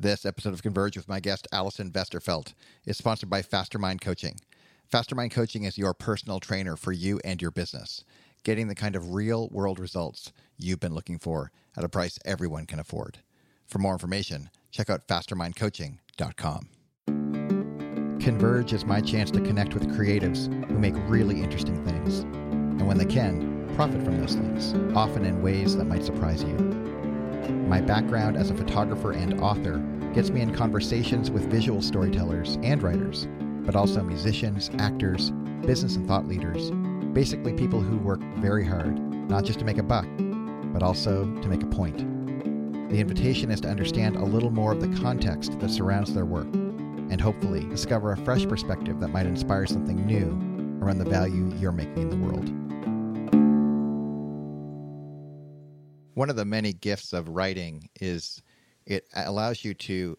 This episode of Converge with my guest, Allison Vesterfelt, is sponsored by Fastermind Coaching. Fastermind Coaching is your personal trainer for you and your business, getting the kind of real world results you've been looking for at a price everyone can afford. For more information, check out fastermindcoaching.com. Converge is my chance to connect with creatives who make really interesting things, and when they can, profit from those things, often in ways that might surprise you. My background as a photographer and author gets me in conversations with visual storytellers and writers, but also musicians, actors, business and thought leaders, basically people who work very hard, not just to make a buck, but also to make a point. The invitation is to understand a little more of the context that surrounds their work, and hopefully discover a fresh perspective that might inspire something new around the value you're making in the world. One of the many gifts of writing is it allows you to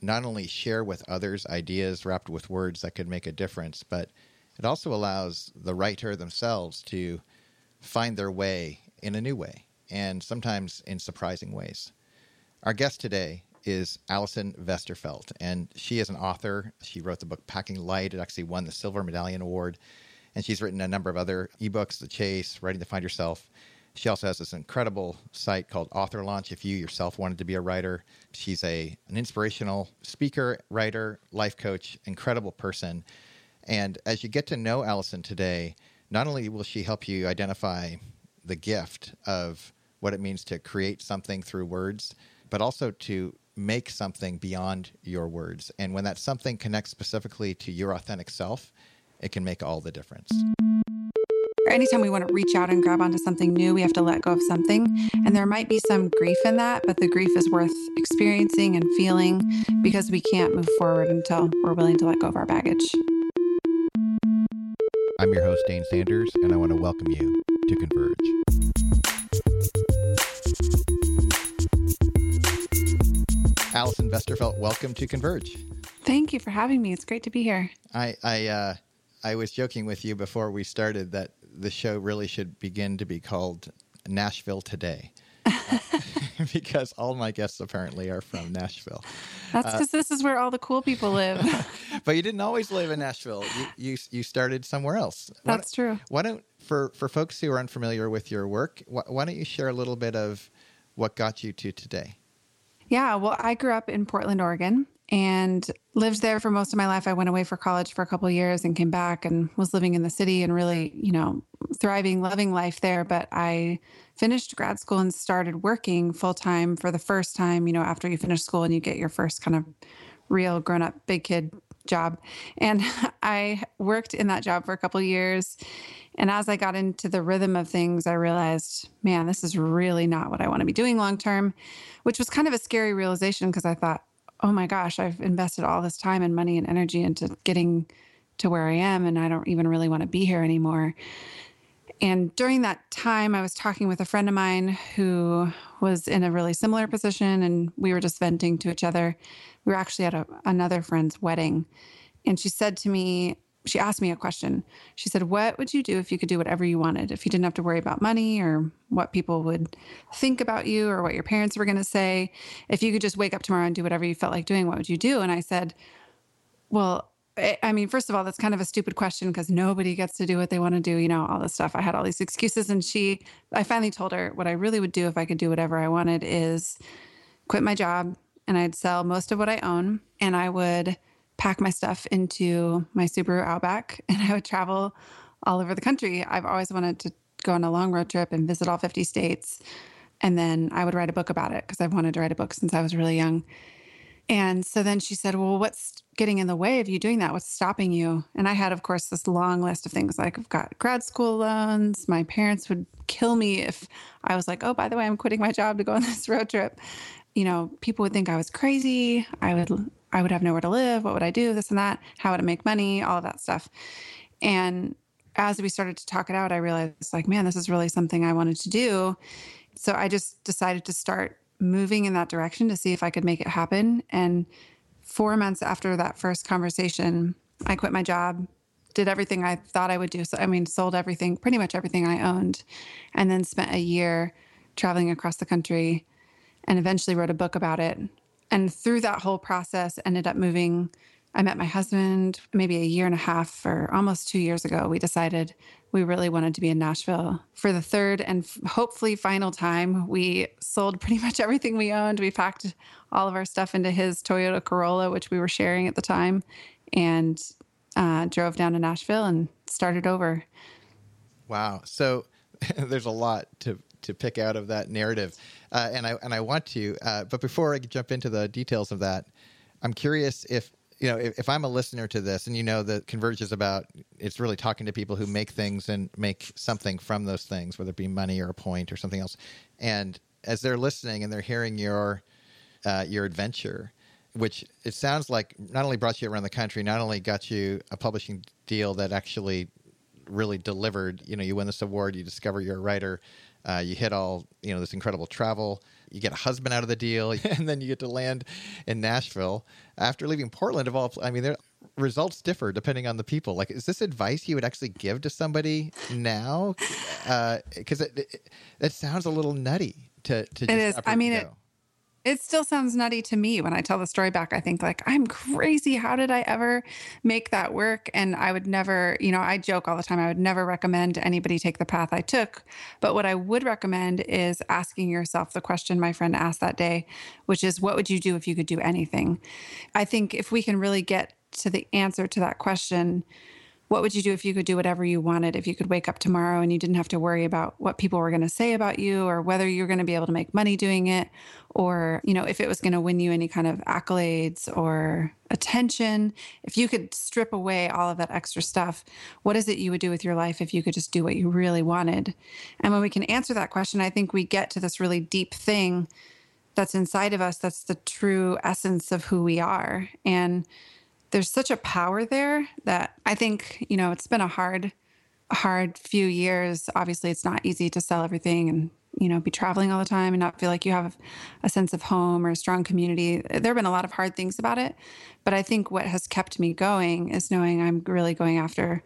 not only share with others ideas wrapped with words that could make a difference, but it also allows the writer themselves to find their way in a new way and sometimes in surprising ways. Our guest today is Allison Vesterfelt, and she is an author. She wrote the book Packing Light. It actually won the Silver Medallion Award. And she's written a number of other ebooks, The Chase, Writing to Find Yourself. She also has this incredible site called Author Launch. If you yourself wanted to be a writer, she's a an inspirational speaker, writer, life coach, incredible person. And as you get to know Allison today, not only will she help you identify the gift of what it means to create something through words, but also to make something beyond your words. And when that something connects specifically to your authentic self, it can make all the difference anytime we want to reach out and grab onto something new, we have to let go of something. And there might be some grief in that, but the grief is worth experiencing and feeling because we can't move forward until we're willing to let go of our baggage. I'm your host, Dane Sanders, and I want to welcome you to Converge. Allison Vesterfelt, welcome to Converge. Thank you for having me. It's great to be here. I I, uh, I was joking with you before we started that the show really should begin to be called Nashville Today. because all my guests apparently are from Nashville. That's because uh, this is where all the cool people live. but you didn't always live in Nashville. You you, you started somewhere else. That's why, true. Why don't for for folks who are unfamiliar with your work, why, why don't you share a little bit of what got you to today? Yeah, well, I grew up in Portland, Oregon, and lived there for most of my life. I went away for college for a couple years and came back and was living in the city and really, you know, thriving, loving life there. But I finished grad school and started working full time for the first time, you know, after you finish school and you get your first kind of real grown up big kid job. And I worked in that job for a couple years. And as I got into the rhythm of things, I realized, man, this is really not what I want to be doing long term, which was kind of a scary realization because I thought, oh my gosh, I've invested all this time and money and energy into getting to where I am, and I don't even really want to be here anymore. And during that time, I was talking with a friend of mine who was in a really similar position, and we were just venting to each other. We were actually at a, another friend's wedding, and she said to me, she asked me a question. She said, What would you do if you could do whatever you wanted? If you didn't have to worry about money or what people would think about you or what your parents were going to say? If you could just wake up tomorrow and do whatever you felt like doing, what would you do? And I said, Well, I mean, first of all, that's kind of a stupid question because nobody gets to do what they want to do, you know, all this stuff. I had all these excuses. And she, I finally told her what I really would do if I could do whatever I wanted is quit my job and I'd sell most of what I own and I would pack my stuff into my Subaru Outback and I would travel all over the country. I've always wanted to go on a long road trip and visit all 50 states. And then I would write a book about it because I've wanted to write a book since I was really young. And so then she said, Well, what's getting in the way of you doing that? What's stopping you? And I had, of course, this long list of things like I've got grad school loans. My parents would kill me if I was like, Oh, by the way, I'm quitting my job to go on this road trip. You know, people would think I was crazy. I would I would have nowhere to live. What would I do? This and that. How would I make money? All of that stuff. And as we started to talk it out, I realized, like, man, this is really something I wanted to do. So I just decided to start moving in that direction to see if I could make it happen. And four months after that first conversation, I quit my job, did everything I thought I would do. So, I mean, sold everything, pretty much everything I owned, and then spent a year traveling across the country and eventually wrote a book about it and through that whole process, ended up moving. I met my husband maybe a year and a half or almost two years ago. We decided we really wanted to be in Nashville. For the third and hopefully final time, we sold pretty much everything we owned. We packed all of our stuff into his Toyota Corolla, which we were sharing at the time, and uh, drove down to Nashville and started over. Wow. So there's a lot to to pick out of that narrative, uh, and I and I want to. Uh, but before I jump into the details of that, I'm curious if you know if, if, I'm a listener to this, and you know that Converge is about it's really talking to people who make things and make something from those things, whether it be money or a point or something else, and as they're listening and they're hearing your uh, your adventure. Which it sounds like not only brought you around the country, not only got you a publishing deal that actually really delivered. You know, you win this award, you discover you're a writer, uh, you hit all you know this incredible travel. You get a husband out of the deal, and then you get to land in Nashville after leaving Portland. Of all, I mean, their results differ depending on the people. Like, is this advice you would actually give to somebody now? Because uh, it, it, it, sounds a little nutty to to. Just it is. I mean, it, it still sounds nutty to me when I tell the story back. I think like I'm crazy. How did I ever make that work? And I would never, you know, I joke all the time. I would never recommend anybody take the path I took. But what I would recommend is asking yourself the question my friend asked that day, which is what would you do if you could do anything? I think if we can really get to the answer to that question, what would you do if you could do whatever you wanted? If you could wake up tomorrow and you didn't have to worry about what people were going to say about you or whether you're going to be able to make money doing it or, you know, if it was going to win you any kind of accolades or attention. If you could strip away all of that extra stuff, what is it you would do with your life if you could just do what you really wanted? And when we can answer that question, I think we get to this really deep thing that's inside of us that's the true essence of who we are. And there's such a power there that I think, you know, it's been a hard, hard few years. Obviously, it's not easy to sell everything and, you know, be traveling all the time and not feel like you have a sense of home or a strong community. There have been a lot of hard things about it. But I think what has kept me going is knowing I'm really going after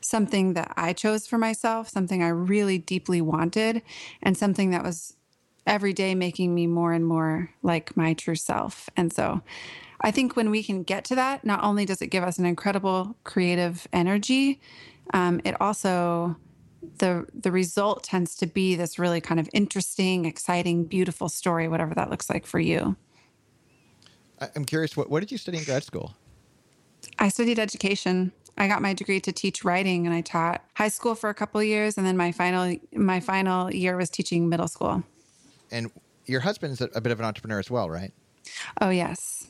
something that I chose for myself, something I really deeply wanted, and something that was every day making me more and more like my true self. And so I think when we can get to that, not only does it give us an incredible creative energy, um, it also the the result tends to be this really kind of interesting, exciting, beautiful story, whatever that looks like for you. I'm curious, what, what did you study in grad school? I studied education. I got my degree to teach writing, and I taught high school for a couple of years, and then my final my final year was teaching middle school. And your husband's a bit of an entrepreneur as well, right? Oh yes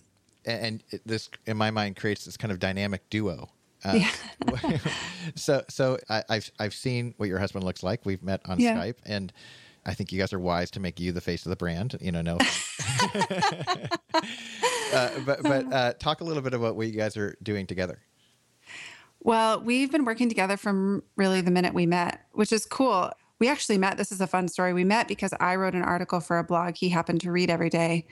and this in my mind creates this kind of dynamic duo. Uh, yeah. so so I, have I've seen what your husband looks like. We've met on yeah. Skype, and I think you guys are wise to make you the face of the brand. You know, no. uh, but but uh, talk a little bit about what you guys are doing together. Well, we've been working together from really the minute we met, which is cool. We actually met. This is a fun story. We met because I wrote an article for a blog he happened to read every day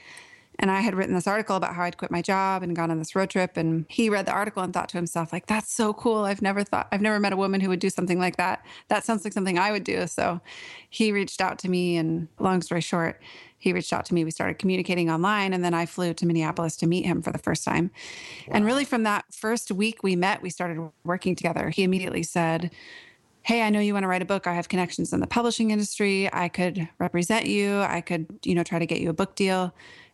and I had written this article about how I'd quit my job and gone on this road trip. And he read the article and thought to himself, like, that's so cool. I've never thought, I've never met a woman who would do something like that. That sounds like something I would do. So he reached out to me. And long story short, he reached out to me. We started communicating online. And then I flew to Minneapolis to meet him for the first time. Wow. And really, from that first week we met, we started working together. He immediately said, hey i know you want to write a book i have connections in the publishing industry i could represent you i could you know try to get you a book deal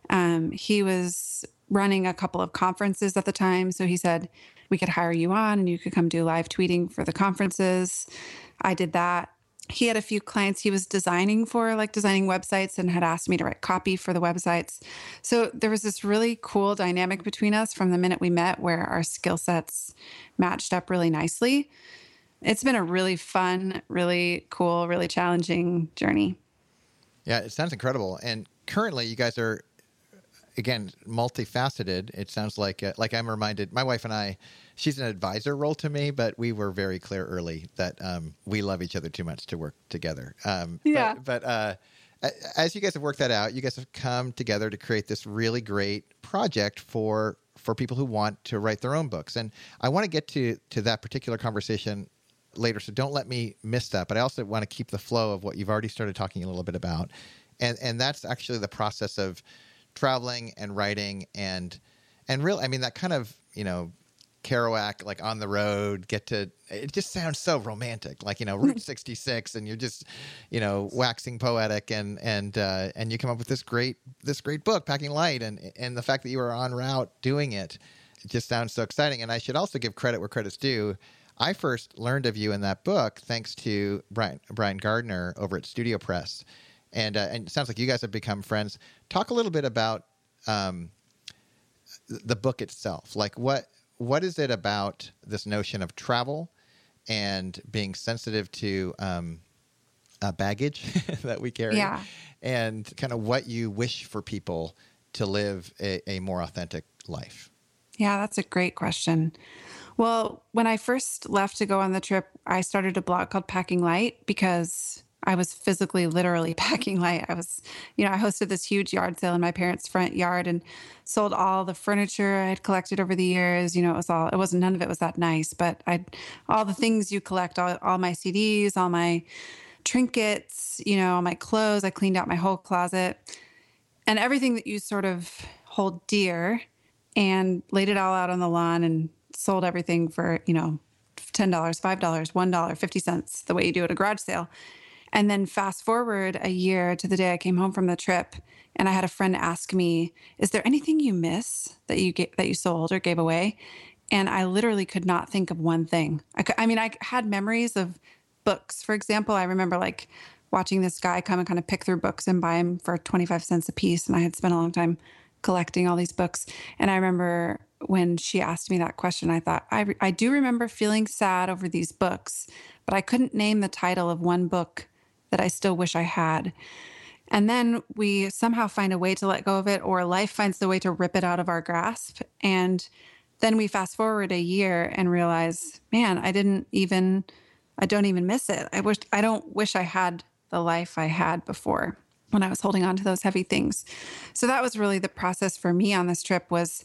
um, he was running a couple of conferences at the time. So he said, we could hire you on and you could come do live tweeting for the conferences. I did that. He had a few clients he was designing for, like designing websites, and had asked me to write copy for the websites. So there was this really cool dynamic between us from the minute we met where our skill sets matched up really nicely. It's been a really fun, really cool, really challenging journey. Yeah, it sounds incredible. And currently, you guys are again multifaceted. It sounds like uh, like i'm reminded my wife and i she's an advisor role to me but we were very clear early that um, we love each other too much to work together. Um, yeah. but, but uh, as you guys have worked that out you guys have come together to create this really great project for for people who want to write their own books. And i want to get to to that particular conversation later so don't let me miss that but i also want to keep the flow of what you've already started talking a little bit about. And and that's actually the process of traveling and writing and and real. I mean, that kind of you know Kerouac, like on the road, get to it just sounds so romantic, like you know Route 66, and you're just you know waxing poetic, and and uh, and you come up with this great this great book, Packing Light, and and the fact that you were on route doing it, it just sounds so exciting. And I should also give credit where credit's due. I first learned of you in that book thanks to Brian Brian Gardner over at Studio Press, and uh, and it sounds like you guys have become friends. Talk a little bit about. Um, the book itself like what what is it about this notion of travel and being sensitive to um, uh, baggage that we carry yeah. and kind of what you wish for people to live a, a more authentic life? Yeah, that's a great question. Well, when I first left to go on the trip, I started a blog called Packing Light because I was physically, literally packing light. I was, you know, I hosted this huge yard sale in my parents' front yard and sold all the furniture I had collected over the years. You know, it was all, it wasn't, none of it was that nice, but I, all the things you collect, all, all my CDs, all my trinkets, you know, all my clothes. I cleaned out my whole closet and everything that you sort of hold dear and laid it all out on the lawn and sold everything for, you know, $10, $5, $1, 50 cents, the way you do at a garage sale. And then fast forward a year to the day I came home from the trip, and I had a friend ask me, "Is there anything you miss that you get that you sold or gave away?" And I literally could not think of one thing. I, could, I mean, I had memories of books, for example. I remember like watching this guy come and kind of pick through books and buy them for 25 cents a piece. And I had spent a long time collecting all these books. And I remember when she asked me that question, I thought, I, I do remember feeling sad over these books, but I couldn't name the title of one book that I still wish I had. And then we somehow find a way to let go of it, or life finds the way to rip it out of our grasp. And then we fast forward a year and realize, man, I didn't even, I don't even miss it. I wish, I don't wish I had the life I had before when I was holding on to those heavy things. So that was really the process for me on this trip was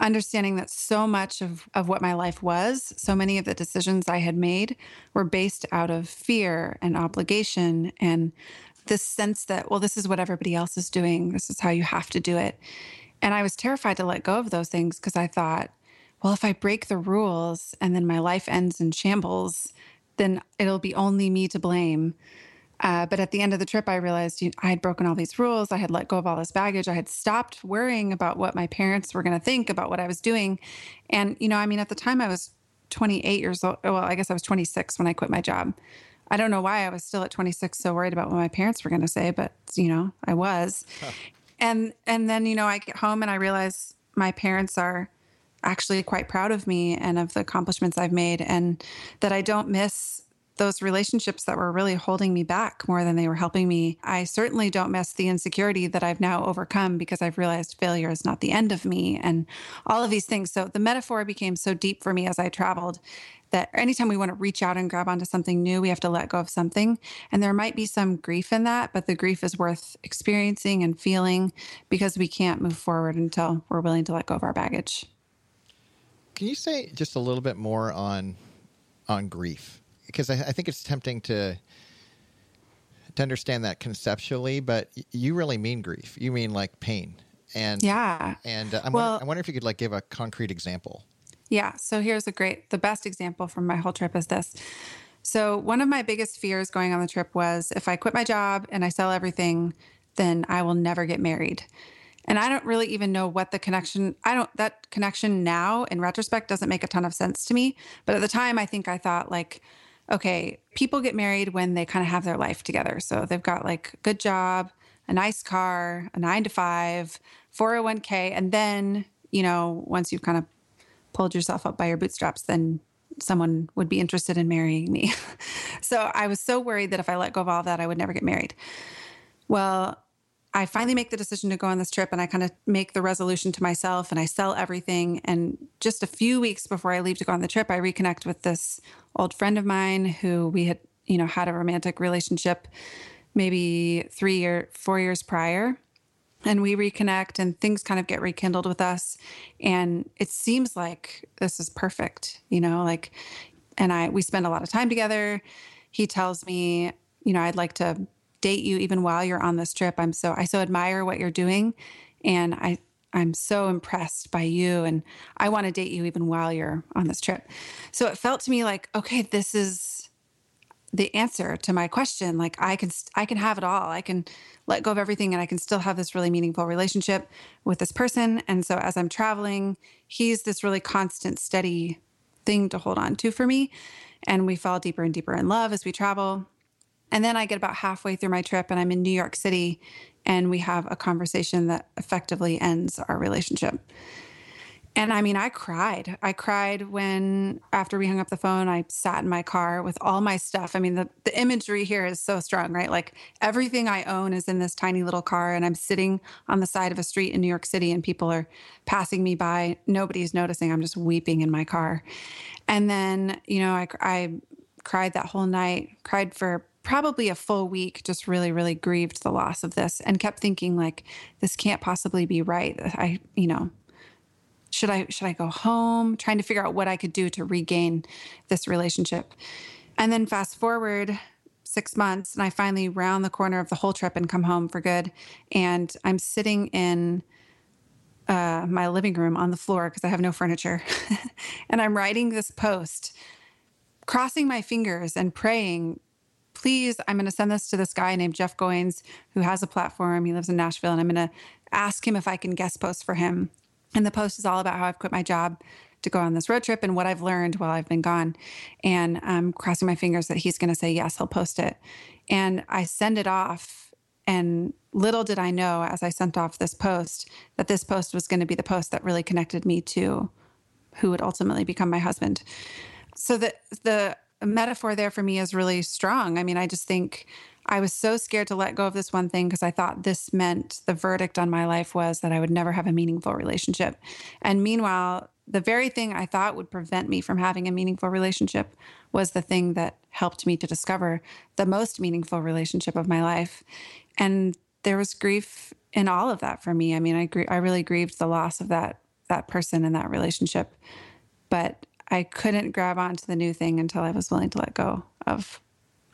understanding that so much of, of what my life was, so many of the decisions I had made were based out of fear and obligation and this sense that, well, this is what everybody else is doing. This is how you have to do it. And I was terrified to let go of those things because I thought, well, if I break the rules and then my life ends in shambles, then it'll be only me to blame. Uh, but at the end of the trip, I realized you know, I had broken all these rules. I had let go of all this baggage. I had stopped worrying about what my parents were going to think about what I was doing. And, you know, I mean, at the time I was 28 years old. Well, I guess I was 26 when I quit my job. I don't know why I was still at 26 so worried about what my parents were going to say, but, you know, I was. Huh. And and then, you know, I get home and I realize my parents are actually quite proud of me and of the accomplishments I've made and that I don't miss those relationships that were really holding me back more than they were helping me. I certainly don't miss the insecurity that I've now overcome because I've realized failure is not the end of me and all of these things. So the metaphor became so deep for me as I traveled that anytime we want to reach out and grab onto something new, we have to let go of something. And there might be some grief in that, but the grief is worth experiencing and feeling because we can't move forward until we're willing to let go of our baggage. Can you say just a little bit more on on grief? Because I, I, think it's tempting to to understand that conceptually, but you really mean grief. You mean like pain, and yeah. And uh, I'm well, wondering, I wonder if you could like give a concrete example. Yeah. So here's a great, the best example from my whole trip is this. So one of my biggest fears going on the trip was if I quit my job and I sell everything, then I will never get married. And I don't really even know what the connection, I don't, that connection now in retrospect doesn't make a ton of sense to me. But at the time, I think I thought like, okay, people get married when they kind of have their life together. So they've got like a good job, a nice car, a nine to five, 401k. And then, you know, once you've kind of pulled yourself up by your bootstraps, then someone would be interested in marrying me. so I was so worried that if I let go of all that, I would never get married. Well, I finally make the decision to go on this trip and I kind of make the resolution to myself and I sell everything. And just a few weeks before I leave to go on the trip, I reconnect with this old friend of mine who we had, you know, had a romantic relationship maybe three or four years prior. And we reconnect and things kind of get rekindled with us. And it seems like this is perfect, you know, like, and I, we spend a lot of time together. He tells me, you know, I'd like to date you even while you're on this trip. I'm so I so admire what you're doing And I, I'm so impressed by you and I want to date you even while you're on this trip. So it felt to me like, okay, this is the answer to my question. Like I can, I can have it all. I can let go of everything and I can still have this really meaningful relationship with this person. And so as I'm traveling, he's this really constant, steady thing to hold on to for me. And we fall deeper and deeper in love as we travel. And then I get about halfway through my trip and I'm in New York City and we have a conversation that effectively ends our relationship. And I mean, I cried. I cried when, after we hung up the phone, I sat in my car with all my stuff. I mean, the, the imagery here is so strong, right? Like everything I own is in this tiny little car, and I'm sitting on the side of a street in New York City, and people are passing me by. Nobody's noticing. I'm just weeping in my car. And then, you know, I, I cried that whole night, cried for probably a full week just really really grieved the loss of this and kept thinking like this can't possibly be right. I you know should i should i go home? Trying to figure out what i could do to regain this relationship. And then fast forward six months and i finally round the corner of the whole trip and come home for good. And i'm sitting in uh, my living room on the floor because i have no furniture. And i'm writing this post crossing my fingers and praying please, I'm going to send this to this guy named Jeff Goins, who has a platform. He lives in Nashville, and I'm going to ask him if I can guest post for him. And the post is all about how I've quit my job to go on this road trip and what I've learned while I've been gone. And I'm crossing my fingers that he's going to say yes, he'll post it. And I send it off. And little did I know as I sent off this post that this post was going to be the post that really connected me to who would ultimately become my husband. So the the metaphor there for me is really strong. I mean, I just think I was so scared to let go of this one thing because I thought this meant the verdict on my life was that I would never have a meaningful relationship. And meanwhile, the very thing I thought would prevent me from having a meaningful relationship was the thing that helped me to discover the most meaningful relationship of my life. And there was grief in all of that for me. I mean, I gr- I really grieved the loss of that that person and that relationship. But I couldn't grab onto the new thing until I was willing to let go of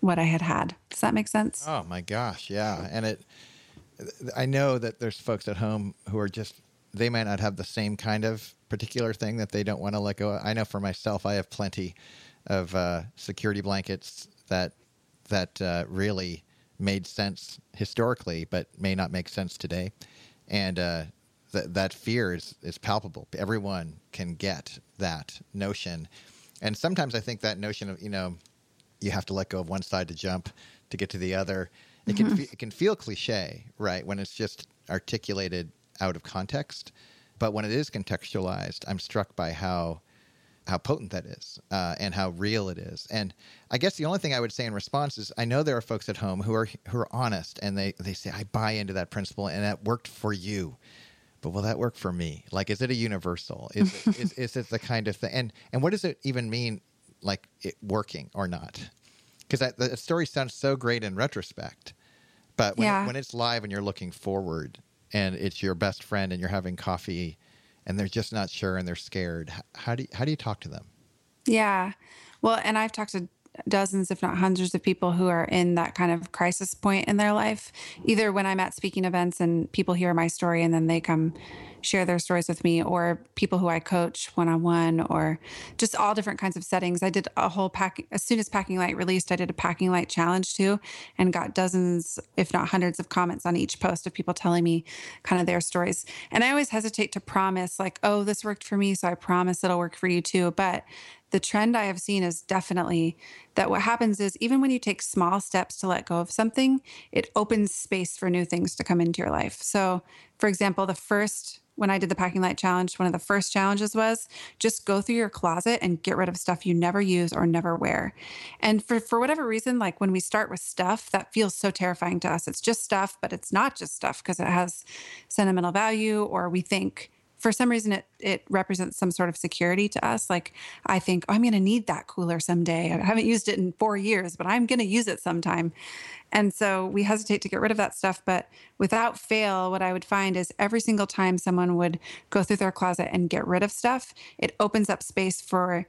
what I had had. Does that make sense? Oh my gosh, yeah. And it, I know that there's folks at home who are just they might not have the same kind of particular thing that they don't want to let go. of. I know for myself, I have plenty of uh, security blankets that that uh, really made sense historically, but may not make sense today. And uh, that that fear is, is palpable. Everyone can get that notion. And sometimes I think that notion of, you know, you have to let go of one side to jump to get to the other. It mm-hmm. can fe- it can feel cliche, right? When it's just articulated out of context, but when it is contextualized, I'm struck by how how potent that is uh, and how real it is. And I guess the only thing I would say in response is I know there are folks at home who are who are honest and they they say I buy into that principle and that worked for you but will that work for me? Like, is it a universal? Is it, is, is it the kind of thing? And and what does it even mean, like it working or not? Because the story sounds so great in retrospect, but when, yeah. it, when it's live and you're looking forward, and it's your best friend and you're having coffee, and they're just not sure and they're scared, how do you, how do you talk to them? Yeah, well, and I've talked to dozens, if not hundreds, of people who are in that kind of crisis point in their life. Either when I'm at speaking events and people hear my story and then they come share their stories with me, or people who I coach one on one, or just all different kinds of settings. I did a whole pack as soon as Packing Light released, I did a Packing Light challenge too, and got dozens, if not hundreds, of comments on each post of people telling me kind of their stories. And I always hesitate to promise, like, oh, this worked for me, so I promise it'll work for you too. But the trend I have seen is definitely that what happens is even when you take small steps to let go of something, it opens space for new things to come into your life. So, for example, the first when I did the packing light challenge, one of the first challenges was just go through your closet and get rid of stuff you never use or never wear. And for for whatever reason, like when we start with stuff, that feels so terrifying to us. It's just stuff, but it's not just stuff because it has sentimental value or we think for some reason it it represents some sort of security to us. Like i think oh, i'm going to need that cooler someday. I haven't used it in 4 years but i'm going to use it sometime. And so we hesitate to get rid of that stuff but without fail what i would find is every single time someone would go through their closet and get rid of stuff it opens up space for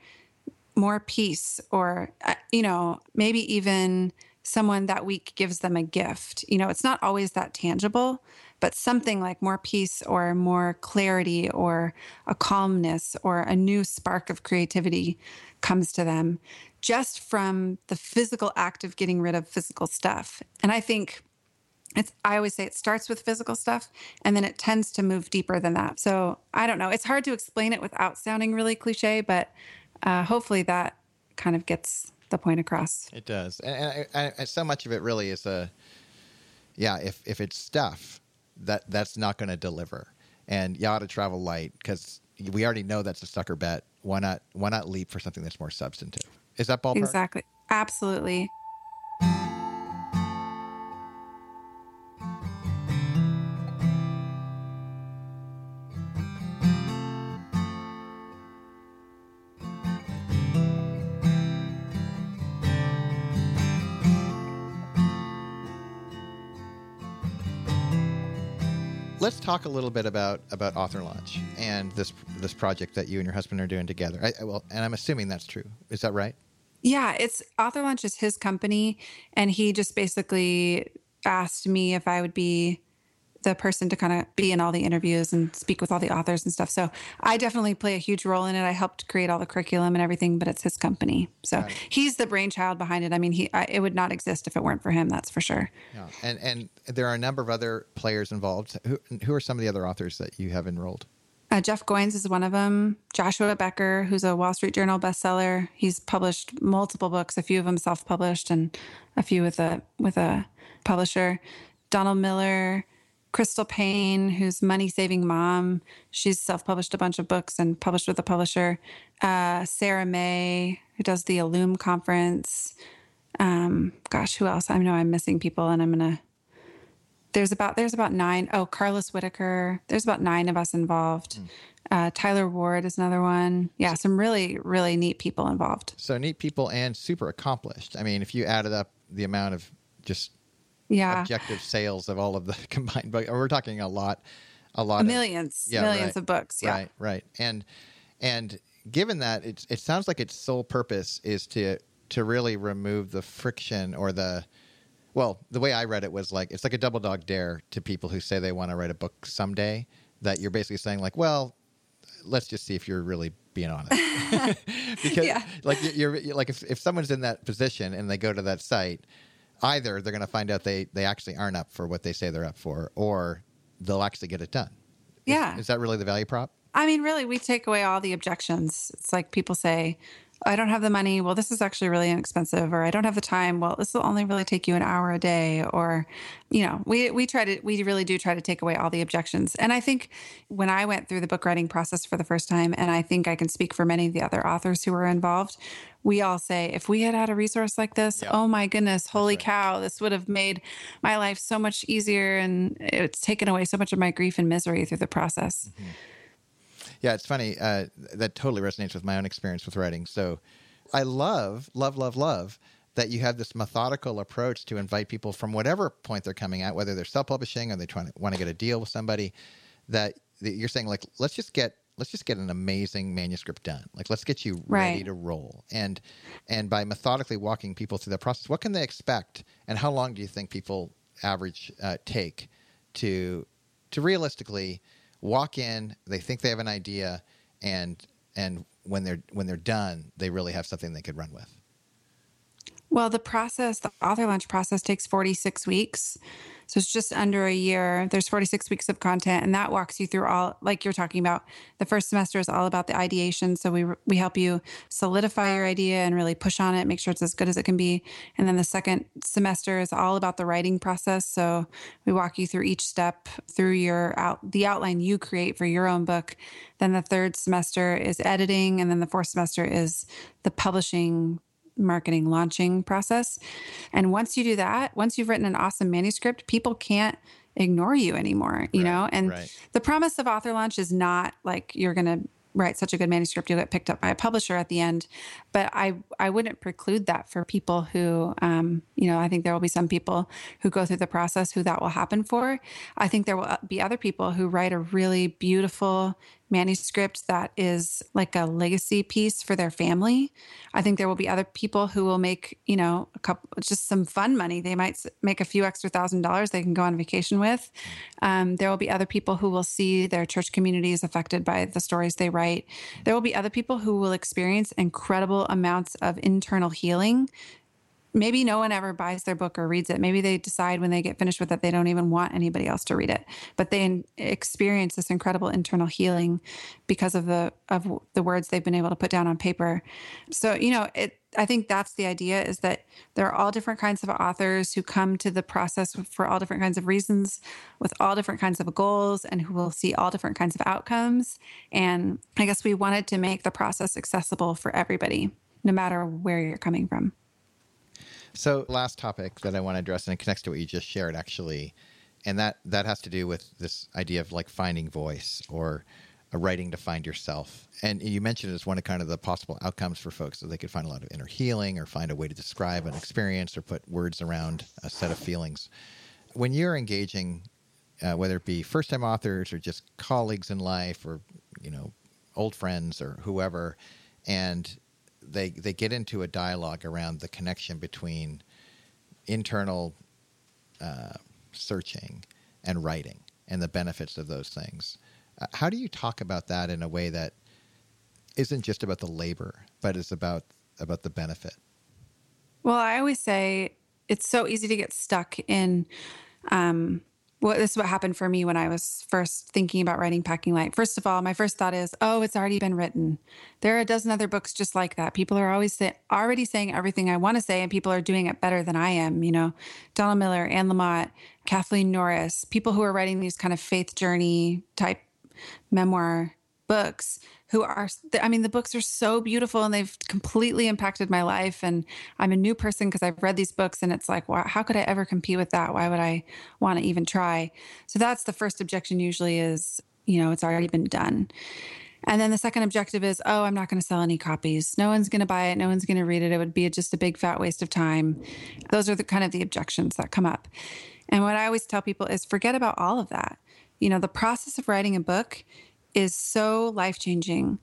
more peace or uh, you know maybe even someone that week gives them a gift. You know, it's not always that tangible, but something like more peace or more clarity or a calmness or a new spark of creativity comes to them just from the physical act of getting rid of physical stuff. And I think it's I always say it starts with physical stuff and then it tends to move deeper than that. So I don't know. It's hard to explain it without sounding really cliche, but uh, hopefully that kind of gets the point across. It does, and, and, and so much of it really is a yeah. If if it's stuff that that's not going to deliver, and you ought to travel light because we already know that's a sucker bet. Why not? Why not leap for something that's more substantive? Is that ballpark? Exactly. Absolutely. Talk a little bit about about author launch and this this project that you and your husband are doing together. I, well, and I'm assuming that's true. Is that right? Yeah, it's author launch is his company, and he just basically asked me if I would be the person to kind of be in all the interviews and speak with all the authors and stuff. So I definitely play a huge role in it. I helped create all the curriculum and everything, but it's his company. So he's the brainchild behind it. I mean, he I, it would not exist if it weren't for him. That's for sure. Yeah, and and there are a number of other players involved. Who who are some of the other authors that you have enrolled? Uh, Jeff Goins is one of them. Joshua Becker, who's a Wall Street Journal bestseller, he's published multiple books, a few of them self-published, and a few with a with a publisher. Donald Miller, Crystal Paine, who's Money Saving Mom. She's self published a bunch of books and published with a publisher. Uh, Sarah Mae, who does the Allume conference. Um, gosh, who else? I know I'm missing people, and I'm gonna. There's about there's about nine. Oh, Carlos Whitaker. There's about nine of us involved. Mm. Uh, Tyler Ward is another one. Yeah, some really really neat people involved. So neat people and super accomplished. I mean, if you added up the amount of just yeah. objective sales of all of the combined books. We're talking a lot, a lot, millions, of, yeah, millions right, of books. Yeah, right, right. And and given that, it it sounds like its sole purpose is to to really remove the friction or the well, the way I read it was like it's like a double dog dare to people who say they want to write a book someday. That you're basically saying like, well, let's just see if you're really being honest, because yeah. like you're, you're like if if someone's in that position and they go to that site either they're going to find out they they actually aren't up for what they say they're up for, or they'll actually get it done. Yeah, is, is that really the value prop? I mean, really, we take away all the objections. It's like people say, I don't have the money. Well, this is actually really inexpensive, or I don't have the time. Well, this will only really take you an hour a day, or, you know, we we try to we really do try to take away all the objections. And I think when I went through the book writing process for the first time, and I think I can speak for many of the other authors who were involved, we all say, if we had had a resource like this, oh my goodness, holy right. cow, this would have made my life so much easier and it's taken away so much of my grief and misery through the process. Mm-hmm. Yeah, it's funny. Uh, that totally resonates with my own experience with writing. So I love, love, love, love that you have this methodical approach to invite people from whatever point they're coming at, whether they're self publishing or they trying to want to get a deal with somebody, that you're saying, like, let's just get let's just get an amazing manuscript done. Like let's get you right. ready to roll. And and by methodically walking people through that process, what can they expect? And how long do you think people average uh, take to to realistically walk in? They think they have an idea, and and when they're when they're done, they really have something they could run with. Well, the process, the author launch process takes 46 weeks. So it's just under a year. There's 46 weeks of content, and that walks you through all, like you're talking about. The first semester is all about the ideation. So we we help you solidify your idea and really push on it, make sure it's as good as it can be. And then the second semester is all about the writing process. So we walk you through each step through your out the outline you create for your own book. Then the third semester is editing, and then the fourth semester is the publishing marketing launching process. And once you do that, once you've written an awesome manuscript, people can't ignore you anymore, you right, know? And right. the promise of author launch is not like you're going to write such a good manuscript you'll get picked up by a publisher at the end but i i wouldn't preclude that for people who um, you know i think there will be some people who go through the process who that will happen for i think there will be other people who write a really beautiful manuscript that is like a legacy piece for their family. I think there will be other people who will make, you know, a couple, just some fun money. They might make a few extra thousand dollars they can go on vacation with. Um, there will be other people who will see their church communities affected by the stories they write. There will be other people who will experience incredible amounts of internal healing maybe no one ever buys their book or reads it. Maybe they decide when they get finished with it, they don't even want anybody else to read it. But they experience this incredible internal healing because of the of the words they've been able to put down on paper. So you know, it. I think that's the idea: is that there are all different kinds of authors who come to the process for all different kinds of reasons, with all different kinds of goals, and who will see all different kinds of outcomes. And I guess we wanted to make the process accessible for everybody, no matter where you're coming from. So, last topic that I want to address, and it connects to what you just shared, actually, and that that has to do with this idea of like finding voice or a writing to find yourself. And you mentioned it as one of kind of the possible outcomes for folks that they could find a lot of inner healing or find a way to describe an experience or put words around a set of feelings. When you're engaging, uh, whether it be first time authors or just colleagues in life or, you know, old friends or whoever, and they they get into a dialogue around the connection between internal uh, searching and writing and the benefits of those things. Uh, how do you talk about that in a way that isn't just about the labor, but is about about the benefit? Well, I always say it's so easy to get stuck in um, well, this is what happened for me when I was first thinking about writing Packing Light. First of all, my first thought is, oh, it's already been written. There are a dozen other books just like that. People are always say, already saying everything I want to say, and people are doing it better than I am. You know, Donald Miller, Anne Lamott, Kathleen Norris, people who are writing these kind of faith journey type memoir books who are i mean the books are so beautiful and they've completely impacted my life and i'm a new person because i've read these books and it's like wow, how could i ever compete with that? Why would i want to even try? So that's the first objection usually is you know it's already been done. And then the second objective is oh i'm not going to sell any copies. No one's going to buy it. No one's going to read it. It would be just a big fat waste of time. Those are the kind of the objections that come up. And what i always tell people is forget about all of that. You know the process of writing a book is so life changing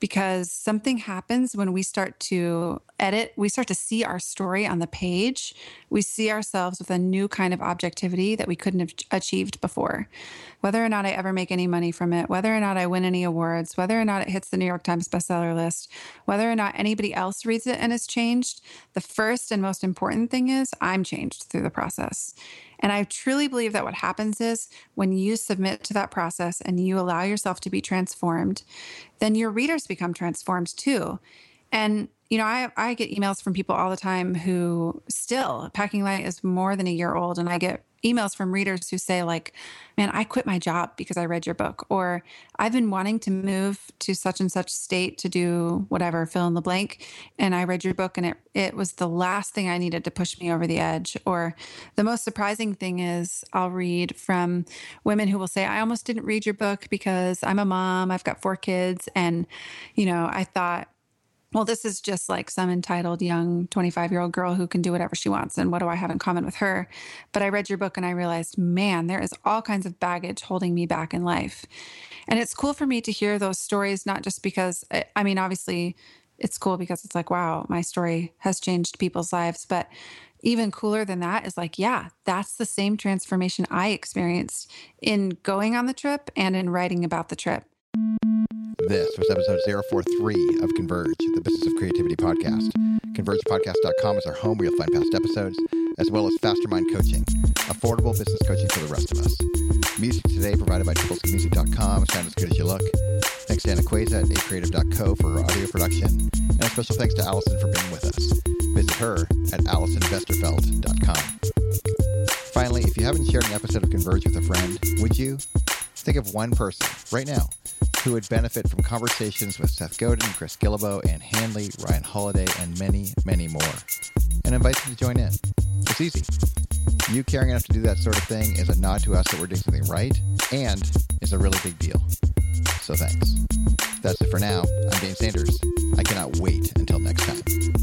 because something happens when we start to edit, we start to see our story on the page. We see ourselves with a new kind of objectivity that we couldn't have achieved before. Whether or not I ever make any money from it, whether or not I win any awards, whether or not it hits the New York Times bestseller list, whether or not anybody else reads it and is changed, the first and most important thing is I'm changed through the process. And I truly believe that what happens is when you submit to that process and you allow yourself to be transformed, then your readers become transformed too. And you know, I I get emails from people all the time who still Packing Light is more than a year old, and I get emails from readers who say like man i quit my job because i read your book or i've been wanting to move to such and such state to do whatever fill in the blank and i read your book and it, it was the last thing i needed to push me over the edge. Or the most surprising thing is i'll read from women who will say i almost didn't read your book because i'm a mom i've got four kids and you know i thought well, this is just like some entitled young 25 year old girl who can do whatever she wants. And what do I have in common with her? But I read your book and I realized, man, there is all kinds of baggage holding me back in life. And it's cool for me to hear those stories, not just because, eh, I mean, obviously, it's cool because it's like, wow, my story has changed people's lives. But even cooler than that is like, yeah, that's the same transformation I experienced in going on the trip and in writing about the trip. This was episode 043 of Converge, the Business of Creativity podcast. ConvergePodcast.com is our home where you'll find past episodes, as well as Fastermind Coaching, affordable business coaching for the rest of us. Music today provided by TripleSmusic.com. Sound as good as you look. Thanks to Anna Queza at acreative.co for her audio production. And a special thanks to Allison for being with us. Visit her at AllisonVesterfelt.com. Finally, if you haven't shared an episode of Converge with a friend, would you? Think of one person right now who would benefit from conversations with Seth Godin, Chris Guillebeau, Ann Handley, Ryan Holiday, and many, many more. And invite them to join in. It's easy. You caring enough to do that sort of thing is a nod to us that we're doing something right and is a really big deal. So thanks. That's it for now. I'm Dane Sanders. I cannot wait until next time.